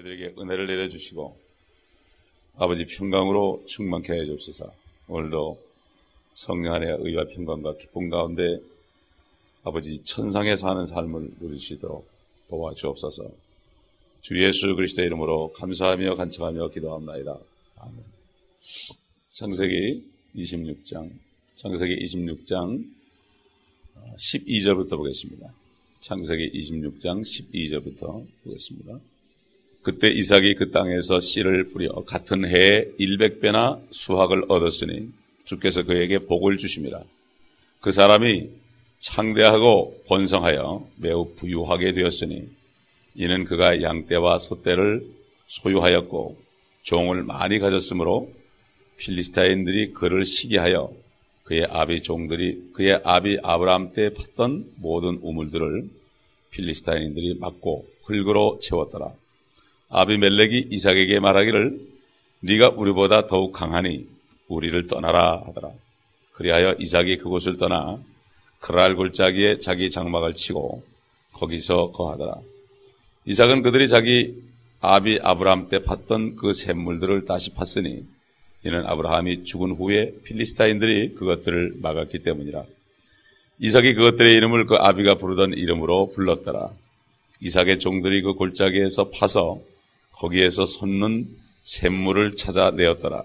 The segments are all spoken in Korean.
저희들에게 은혜를 내려주시고 아버지 평강으로 충만케 해 주옵소서. 오늘도 성령 안의 의와 평강과 기쁨 가운데 아버지 천상에 사는 삶을 누리시도록 도와주옵소서. 주 예수 그리스도의 이름으로 감사하며 간청하며 기도합나이다. 아멘. 창세기 26장, 창세기 26장 12절부터 보겠습니다. 창세기 26장 12절부터 보겠습니다. 그때 이삭이 그 땅에서 씨를 뿌려 같은 해에 100배나 수확을 얻었으니 주께서 그에게 복을 주심이라. 그 사람이 창대하고 번성하여 매우 부유하게 되었으니 이는 그가 양떼와 소떼를 소유하였고 종을 많이 가졌으므로 필리스타인들이 그를 시기하여 그의 아비 종들이 그의 아비 아브라함 때 팠던 모든 우물들을 필리스타인들이 막고 흙으로 채웠더라. 아비멜렉이 이삭에게 말하기를 네가 우리보다 더욱 강하니 우리를 떠나라 하더라. 그리하여 이삭이 그곳을 떠나 크랄 골짜기에 자기 장막을 치고 거기서 거하더라. 이삭은 그들이 자기 아비 아브라함 때 팠던 그 샘물들을 다시 팠으니 이는 아브라함이 죽은 후에 필리스타인들이 그것들을 막았기 때문이라. 이삭이 그것들의 이름을 그 아비가 부르던 이름으로 불렀더라. 이삭의 종들이 그 골짜기에서 파서 거기에서 솟는 샘물을 찾아내었더라.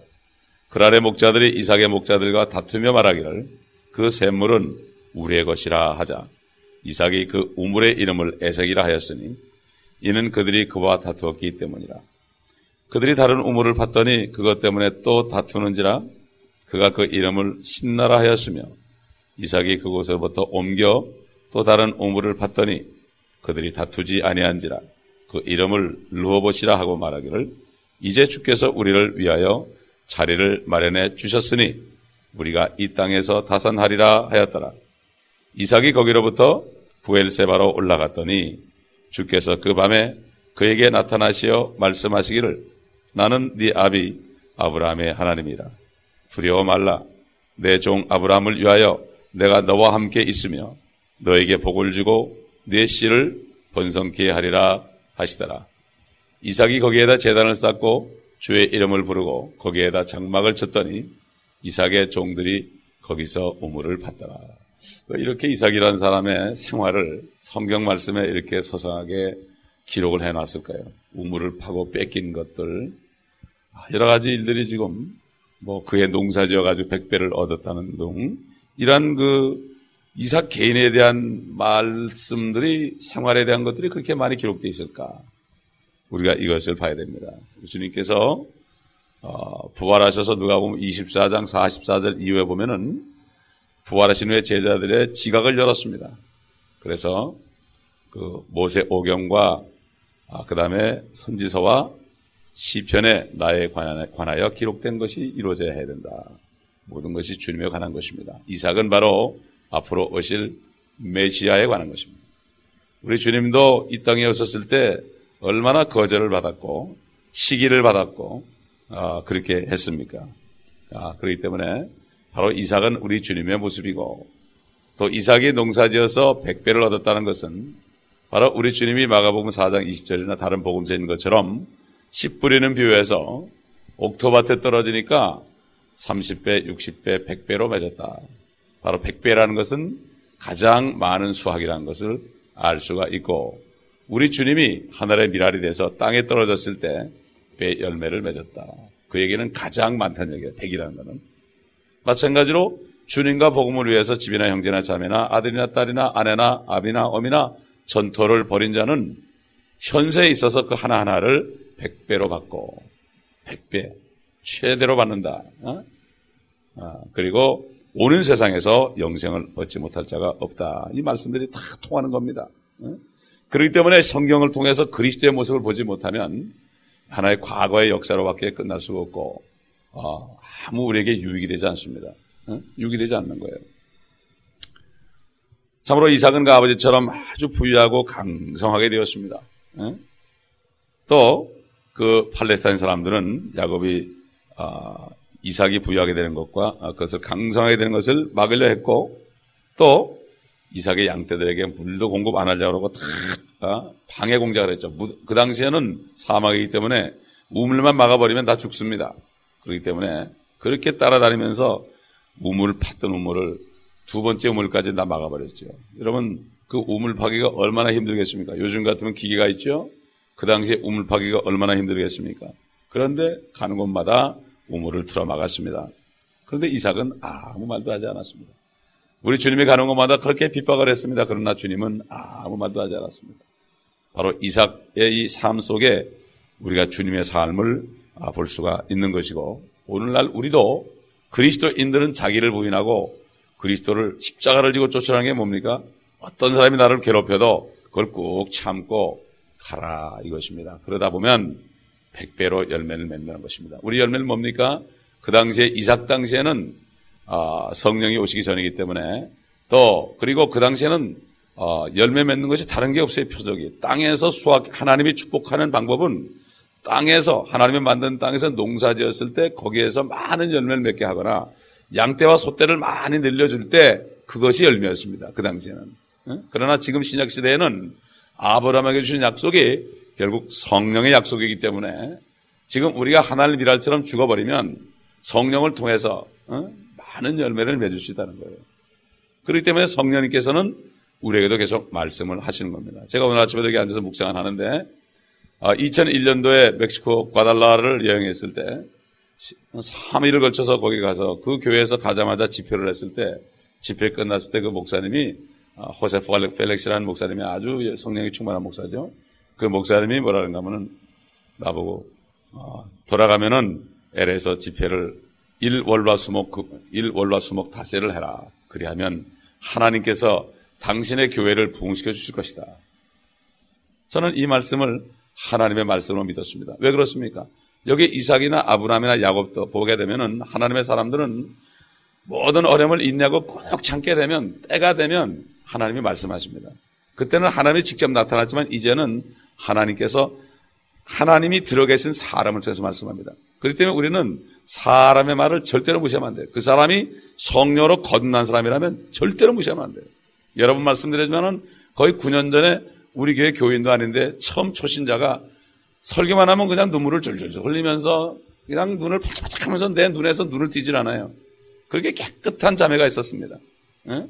그랄의 목자들이 이삭의 목자들과 다투며 말하기를 그 샘물은 우리의 것이라 하자. 이삭이 그 우물의 이름을 에색이라 하였으니 이는 그들이 그와 다투었기 때문이라. 그들이 다른 우물을 팠더니 그것 때문에 또 다투는지라 그가 그 이름을 신나라 하였으며 이삭이 그곳에부터 옮겨 또 다른 우물을 팠더니 그들이 다투지 아니한지라 그 이름을 루어보시라 하고 말하기를 이제 주께서 우리를 위하여 자리를 마련해 주셨으니 우리가 이 땅에서 다산하리라 하였더라. 이삭이 거기로부터 부엘세바로 올라갔더니 주께서 그 밤에 그에게 나타나시어 말씀하시기를 나는 네 아비 아브라함의 하나님이라. 두려워 말라. 내 종 아브라함을 위하여 내가 너와 함께 있으며 너에게 복을 주고 네 씨를 번성케 하리라 하시더라. 이삭이 거기에다 재단을 쌓고 주의 이름을 부르고 거기에다 장막을 쳤더니 이삭의 종들이 거기서 우물을 받더라. 이렇게 이삭이라는 사람의 생활을 성경 말씀에 이렇게 소상하게 기록을 해놨을까요? 우물을 파고 뺏긴 것들 여러 가지 일들이 지금 뭐 그의 농사지어 가지고 백배를 얻었다는 등 이러한 그 이삭 개인에 대한 말씀들이 생활에 대한 것들이 그렇게 많이 기록되어 있을까? 우리가 이것을 봐야 됩니다. 주님께서 어, 부활하셔서 누가 보면 24장 44절 이후에 보면은 부활하신 후에 제자들의 지각을 열었습니다. 그래서 그 모세 오경과 아, 그 다음에 선지서와 시편에 나에 관하여 기록된 것이 이루어져야 된다. 모든 것이 주님에 관한 것입니다. 이삭은 바로 앞으로 오실 메시아에 관한 것입니다. 우리 주님도 이 땅에 오셨을 때 얼마나 거절을 받았고 시기를 받았고 아, 그렇게 했습니까? 아, 그렇기 때문에 바로 이삭은 우리 주님의 모습이고 또 이삭이 농사지어서 백배를 얻었다는 것은 바로 우리 주님이 마가복음 4장 20절이나 다른 복음서인 것처럼 씨 뿌리는 비유에서 옥토밭에 떨어지니까 30배, 60배, 100배로 맺었다. 바로 100배라는 것은 가장 많은 수확이라는 것을 알 수가 있고 우리 주님이 하늘의 미랄이 돼서 땅에 떨어졌을 때 배 열매를 맺었다. 그에게는 가장 많다는 얘기예요. 100이라는 것은. 마찬가지로 주님과 복음을 위해서 집이나 형제나 자매나 아들이나 딸이나 아내나 아비나 어미나 전토를 벌인 자는 현세에 있어서 그 하나하나를 100배로 받고 100배 최대로 받는다. 어? 아, 그리고 오는 세상에서 영생을 얻지 못할 자가 없다. 이 말씀들이 다 통하는 겁니다. 어? 그렇기 때문에 성경을 통해서 그리스도의 모습을 보지 못하면 하나의 과거의 역사로밖에 끝날 수가 없고 어, 아무 우리에게 유익이 되지 않습니다. 어? 유익이 되지 않는 거예요. 참으로 이삭은 그 아버지처럼 아주 부유하고 강성하게 되었습니다. 어? 또그 팔레스타인 사람들은 야곱이 어, 이삭이 부유하게 되는 것과 어, 그것을 강성하게 되는 것을 막으려 했고 또 이삭의 양떼들에게 물도 공급 안 하려고 그러고 다 어? 방해 공작을 했죠. 그 당시에는 사막이기 때문에 우물만 막아버리면 다 죽습니다. 그렇기 때문에 그렇게 따라다니면서 우물을 팠던 우물을 두 번째 우물까지 다 막아버렸죠. 여러분 그 우물 파기가 얼마나 힘들겠습니까? 요즘 같으면 기계가 있죠. 그 당시에 우물 파기가 얼마나 힘들겠습니까? 그런데 가는 곳마다 우물을 틀어 막았습니다. 그런데 이삭은 아무 말도 하지 않았습니다. 우리 주님이 가는 곳마다 그렇게 핍박을 했습니다. 그러나 주님은 아무 말도 하지 않았습니다. 바로 이삭의 이 삶 속에 우리가 주님의 삶을 볼 수가 있는 것이고 오늘날 우리도 그리스도인들은 자기를 부인하고 그리스도를 십자가를 지고 쫓아가는 게 뭡니까? 어떤 사람이 나를 괴롭혀도 그걸 꾹 참고 가라 이것입니다. 그러다 보면 백배로 열매를 맺는 것입니다. 우리 열매는 뭡니까? 그 당시에 이삭 당시에는 아, 성령이 오시기 전이기 때문에 또 그리고 그 당시에는 어, 열매 맺는 것이 다른 게 없어요 표적이 땅에서 수확 하나님이 축복하는 방법은 땅에서 하나님이 만든 땅에서 농사지었을 때 거기에서 많은 열매를 맺게 하거나 양떼와 소떼를 많이 늘려줄 때 그것이 열매였습니다 그 당시에는 그러나 지금 신약 시대에는 아브라함에게 주신 약속이 결국 성령의 약속이기 때문에 지금 우리가 하나님 일할처럼 죽어버리면 성령을 통해서 어? 많은 열매를 맺을 수 있다는 거예요. 그렇기 때문에 성령님께서는 우리에게도 계속 말씀을 하시는 겁니다. 제가 오늘 아침에 여기 앉아서 묵상을 하는데 2001년도에 아, 멕시코 과달라를 여행했을 때 3일을 걸쳐서 거기 가서 그 교회에서 가자마자 집회를 했을 때 집회 끝났을 때 그 목사님이 아, 호세 펠렉스라는 목사님이 아주 성령이 충만한 목사죠. 그 목사님이 뭐라는가 하면은 나보고 어, 돌아가면은 LA에서 집회를 일월과 수목 그, 일월과 수목 다세를 해라. 그리하면 하나님께서 당신의 교회를 부흥시켜 주실 것이다. 저는 이 말씀을 하나님의 말씀으로 믿었습니다. 왜 그렇습니까? 여기 이삭이나 아브라함이나 야곱도 보게 되면은 하나님의 사람들은 모든 어려움을 인내하고 꼭 참게 되면 때가 되면 하나님이 말씀하십니다. 그때는 하나님이 직접 나타났지만 이제는 하나님께서 하나님이 들어 계신 사람을 통해서 말씀합니다. 그렇기 때문에 우리는 사람의 말을 절대로 무시하면 안 돼요. 그 사람이 성녀로 거듭난 사람이라면 절대로 무시하면 안 돼요. 여러분 말씀드리지만은 거의 9년 전에 우리 교회 교인도 아닌데 처음 초신자가 설교만 하면 그냥 눈물을 줄줄 흘리면서 그냥 눈을 바짝바짝 하면서 내 눈에서 눈을 띄질 않아요. 그렇게 깨끗한 자매가 있었습니다. 예?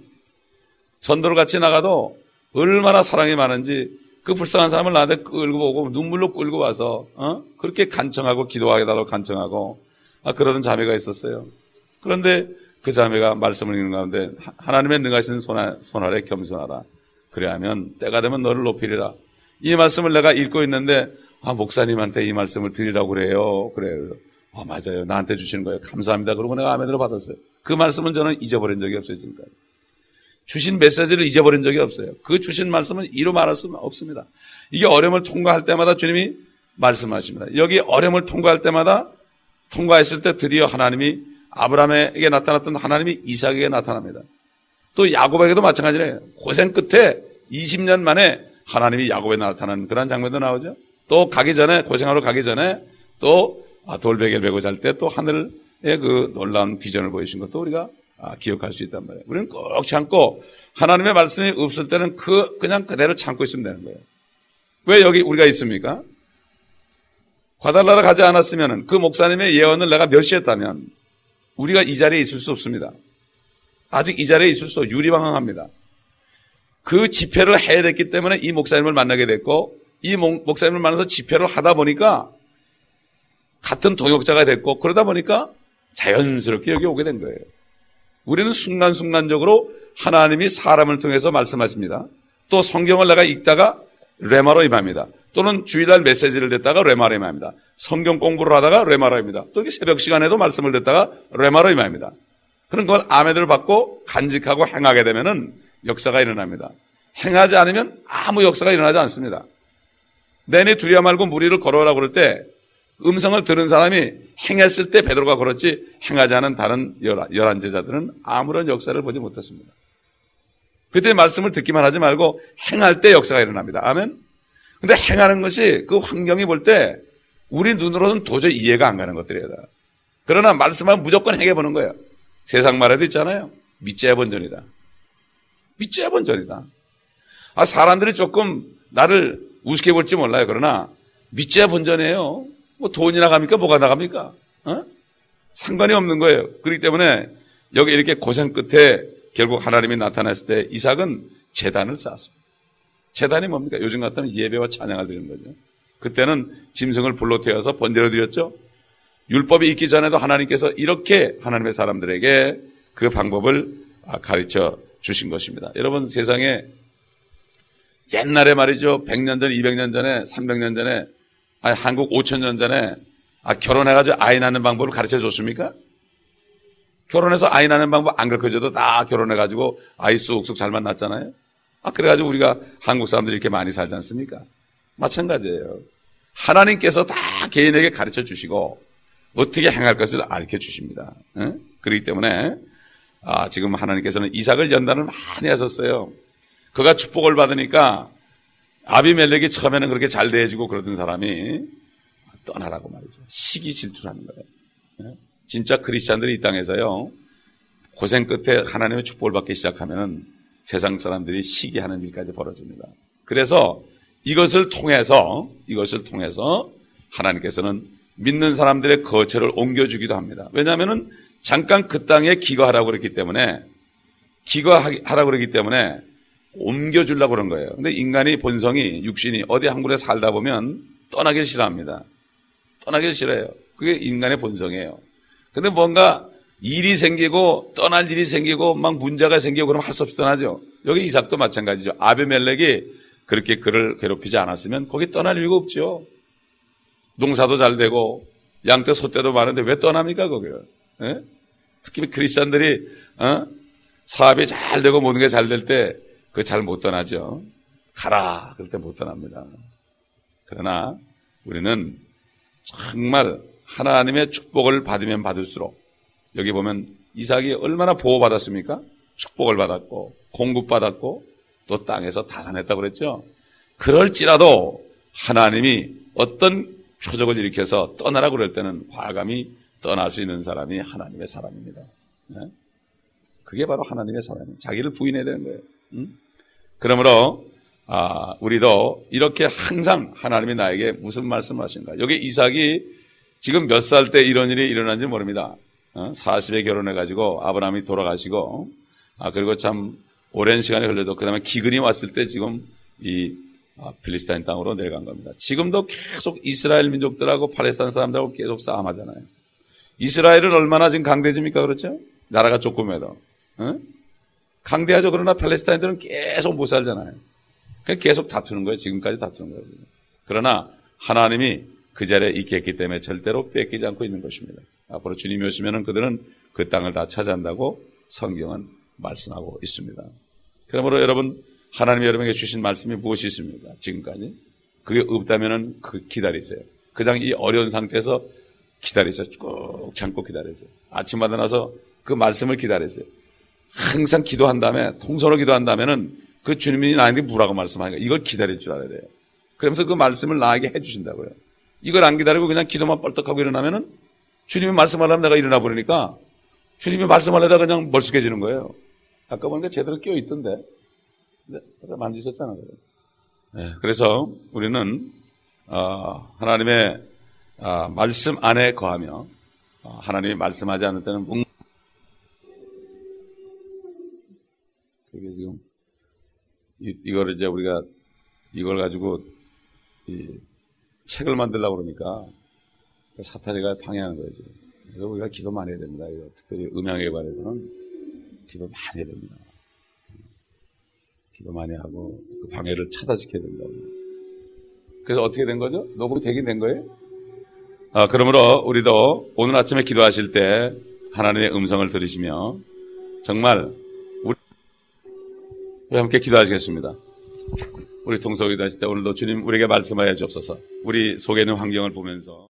전도를 같이 나가도 얼마나 사랑이 많은지 그 불쌍한 사람을 나한테 끌고 오고 눈물로 끌고 와서 어? 그렇게 간청하고 기도하게 달라고 간청하고 아, 그러던 자매가 있었어요. 그런데 그 자매가 말씀을 읽는 가운데 하나님의 능하신 손, 손 아래 겸손하라. 그래야하면 때가 되면 너를 높이리라. 이 말씀을 내가 읽고 있는데 아 목사님한테 이 말씀을 드리라고 그래요. 그래요. 아 맞아요. 나한테 주시는 거예요. 감사합니다. 그러고 내가 아멘으로 받았어요. 그 말씀은 저는 잊어버린 적이 없어요 지금까지. 주신 메시지를 잊어버린 적이 없어요. 그 주신 말씀은 이루 말할 수 없습니다. 이게 어려움을 통과할 때마다 주님이 말씀하십니다. 여기 어려움을 통과할 때마다 통과했을 때 드디어 하나님이 아브라함에게 나타났던 하나님이 이삭에게 나타납니다. 또 야곱에게도 마찬가지네요. 고생 끝에 20년 만에 하나님이 야곱에 나타나는 그런 장면도 나오죠. 또 가기 전에 고생하러 가기 전에 또 돌베개를 베고 잘 때 또 하늘의 그 놀라운 비전을 보여주신 것도 우리가 아, 기억할 수 있단 말이에요. 우리는 꼭 참고 하나님의 말씀이 없을 때는 그 그냥 그대로 참고 있으면 되는 거예요. 왜 여기 우리가 있습니까? 과달라를 가지 않았으면 그 목사님의 예언을 내가 멸시했다면 우리가 이 자리에 있을 수 없습니다. 아직 이 자리에 있을 수 유리방황합니다. 그 집회를 해야 됐기 때문에 이 목사님을 만나게 됐고 이 목사님을 만나서 집회를 하다 보니까 같은 동역자가 됐고 그러다 보니까 자연스럽게 여기 오게 된 거예요. 우리는 순간순간적으로 하나님이 사람을 통해서 말씀하십니다. 또 성경을 내가 읽다가 레마로 임합니다. 또는 주일날 메시지를 듣다가 레마로 임합니다. 성경 공부를 하다가 레마로 임합니다. 또 새벽 시간에도 말씀을 듣다가 레마로 임합니다. 그런 걸 아멘을 받고 간직하고 행하게 되면은 역사가 일어납니다. 행하지 않으면 아무 역사가 일어나지 않습니다. 내내 두려워 말고 무리를 걸어라 그럴 때 음성을 들은 사람이 행했을 때 베드로가 걸었지 행하지 않은 다른 열한 제자들은 아무런 역사를 보지 못했습니다. 그때 말씀을 듣기만 하지 말고 행할 때 역사가 일어납니다. 아멘. 근데 행하는 것이 그 환경이 볼 때 우리 눈으로는 도저히 이해가 안 가는 것들이에요. 그러나 말씀하면 무조건 행해 보는 거예요. 세상 말에도 있잖아요. 믿자야 본전이다. 믿자야 본전이다. 아, 사람들이 조금 나를 우습게 볼지 몰라요. 그러나 믿져야 본전이에요. 뭐 돈이 나갑니까? 뭐가 나갑니까? 어? 상관이 없는 거예요. 그렇기 때문에 여기 이렇게 고생 끝에 결국 하나님이 나타났을 때 이삭은 재단을 쌓았습니다. 재단이 뭡니까? 요즘 같은 예배와 찬양을 드리는 거죠. 그때는 짐승을 불로 태워서 번제로 드렸죠. 율법이 있기 전에도 하나님께서 이렇게 하나님의 사람들에게 그 방법을 가르쳐 주신 것입니다. 여러분 세상에 옛날에 말이죠. 100년 전, 200년 전에, 300년 전에, 아니, 한국 5천년 전에 아, 결혼해가지고 아이 낳는 방법을 가르쳐 줬습니까? 결혼해서 아이 낳는 방법 안 가르쳐 줘도 다 결혼해가지고 아이 쑥쑥 잘 만났잖아요. 아, 그래가지고 우리가 한국 사람들이 이렇게 많이 살지 않습니까? 마찬가지예요. 하나님께서 다 개인에게 가르쳐 주시고 어떻게 행할 것을 알려 주십니다. 에? 그렇기 때문에 아, 지금 하나님께서는 이삭을 연단을 많이 하셨어요. 그가 축복을 받으니까 아비멜렉이 처음에는 그렇게 잘 대해주고 그러던 사람이 떠나라고 말이죠. 시기 질투를 하는 거예요. 진짜 크리스찬들이 이 땅에서요. 고생 끝에 하나님의 축복을 받기 시작하면 세상 사람들이 시기하는 일까지 벌어집니다. 그래서 이것을 통해서 이것을 통해서 하나님께서는 믿는 사람들의 거처를 옮겨주기도 합니다. 왜냐하면 잠깐 그 땅에 기거하라고 그랬기 때문에 기거하라고 그랬기 때문에 옮겨주려고 그런 거예요. 근데 인간이 본성이 육신이 어디 한 군데 살다 보면 떠나길 싫어합니다. 떠나길 싫어해요. 그게 인간의 본성이에요. 근데 뭔가 일이 생기고 떠날 일이 생기고 막 문제가 생기고 그러면 할 수 없이 떠나죠. 여기 이삭도 마찬가지죠. 아베멜렉이 그렇게 그를 괴롭히지 않았으면 거기 떠날 이유가 없죠. 농사도 잘 되고 양떼 소떼도 많은데 왜 떠납니까 거기를? 예? 특히 크리스천들이 어? 사업이 잘 되고 모든 게 잘 될 때 그 잘 못 떠나죠. 가라 그럴 때 못 떠납니다. 그러나 우리는 정말 하나님의 축복을 받으면 받을수록 여기 보면 이삭이 얼마나 보호받았습니까? 축복을 받았고 공급받았고 또 땅에서 다산했다고 그랬죠. 그럴지라도 하나님이 어떤 표적을 일으켜서 떠나라 그럴 때는 과감히 떠날 수 있는 사람이 하나님의 사람입니다. 네? 그게 바로 하나님의 사람이에요. 자기를 부인해야 되는 거예요. 응? 그러므로 아, 우리도 이렇게 항상 하나님이 나에게 무슨 말씀을 하신가. 여기 이삭이 지금 몇 살 때 이런 일이 일어난지 모릅니다. 어? 40에 결혼해가지고 아브라함이 돌아가시고, 아, 그리고 참 오랜 시간이 흘려도 그 다음에 기근이 왔을 때 지금 이 아, 필리스타인 땅으로 내려간 겁니다. 지금도 계속 이스라엘 민족들하고 팔레스타인 사람들하고 계속 싸움하잖아요. 이스라엘은 얼마나 지금 강대집니까? 그렇죠? 나라가 조금해도. 어? 강대하죠. 그러나 팔레스타인들은 계속 못 살잖아요. 계속 다투는 거예요. 지금까지 다투는 거예요. 그러나 하나님이 그 자리에 있게 했기 때문에 절대로 뺏기지 않고 있는 것입니다. 앞으로 주님이 오시면 그들은 그 땅을 다 차지한다고 성경은 말씀하고 있습니다. 그러므로 여러분 하나님이 여러분에게 주신 말씀이 무엇이 있습니까? 지금까지 그게 없다면은 그 기다리세요. 그냥 이 어려운 상태에서 기다리세요. 쭉 참고 기다리세요. 아침마다 나서 그 말씀을 기다리세요. 항상 기도한 다음에 통솔로 기도한다면은 그 주님이 나에게 뭐라고 말씀하니까 이걸 기다릴 줄 알아야 돼요. 그러면서 그 말씀을 나에게 해주신다고요. 이걸 안 기다리고 그냥 기도만 뻘떡하고 일어나면은 주님이 말씀하려면 내가 일어나 버리니까 주님이 말씀하려다 그냥 멀쑥해지는 거예요. 아까 보니까 제대로 끼어 있던데. 네, 만지셨잖아요. 네, 그래서 우리는 어, 하나님의 어, 말씀 안에 거하며 어, 하나님이 말씀하지 않을 때는 뭉 그게 지금 이, 이걸 이제 우리가 이걸 가지고 이 책을 만들려고 그러니까 사탄이가 방해하는 거죠. 그래서 우리가 기도 많이 해야 됩니다. 특별히 음향에 관해서는 기도 많이 해야 됩니다. 기도 많이 하고 그 방해를 차단시켜야 된다고. 그래서 어떻게 된 거죠? 녹음이 되긴 된 거예요? 아, 그러므로 우리도 오늘 아침에 기도하실 때 하나님의 음성을 들으시며 정말 함께 기도하시겠습니다. 우리 동서 기도하실 때 오늘도 주님 우리에게 말씀하여 주옵소서. 우리 속에 있는 환경을 보면서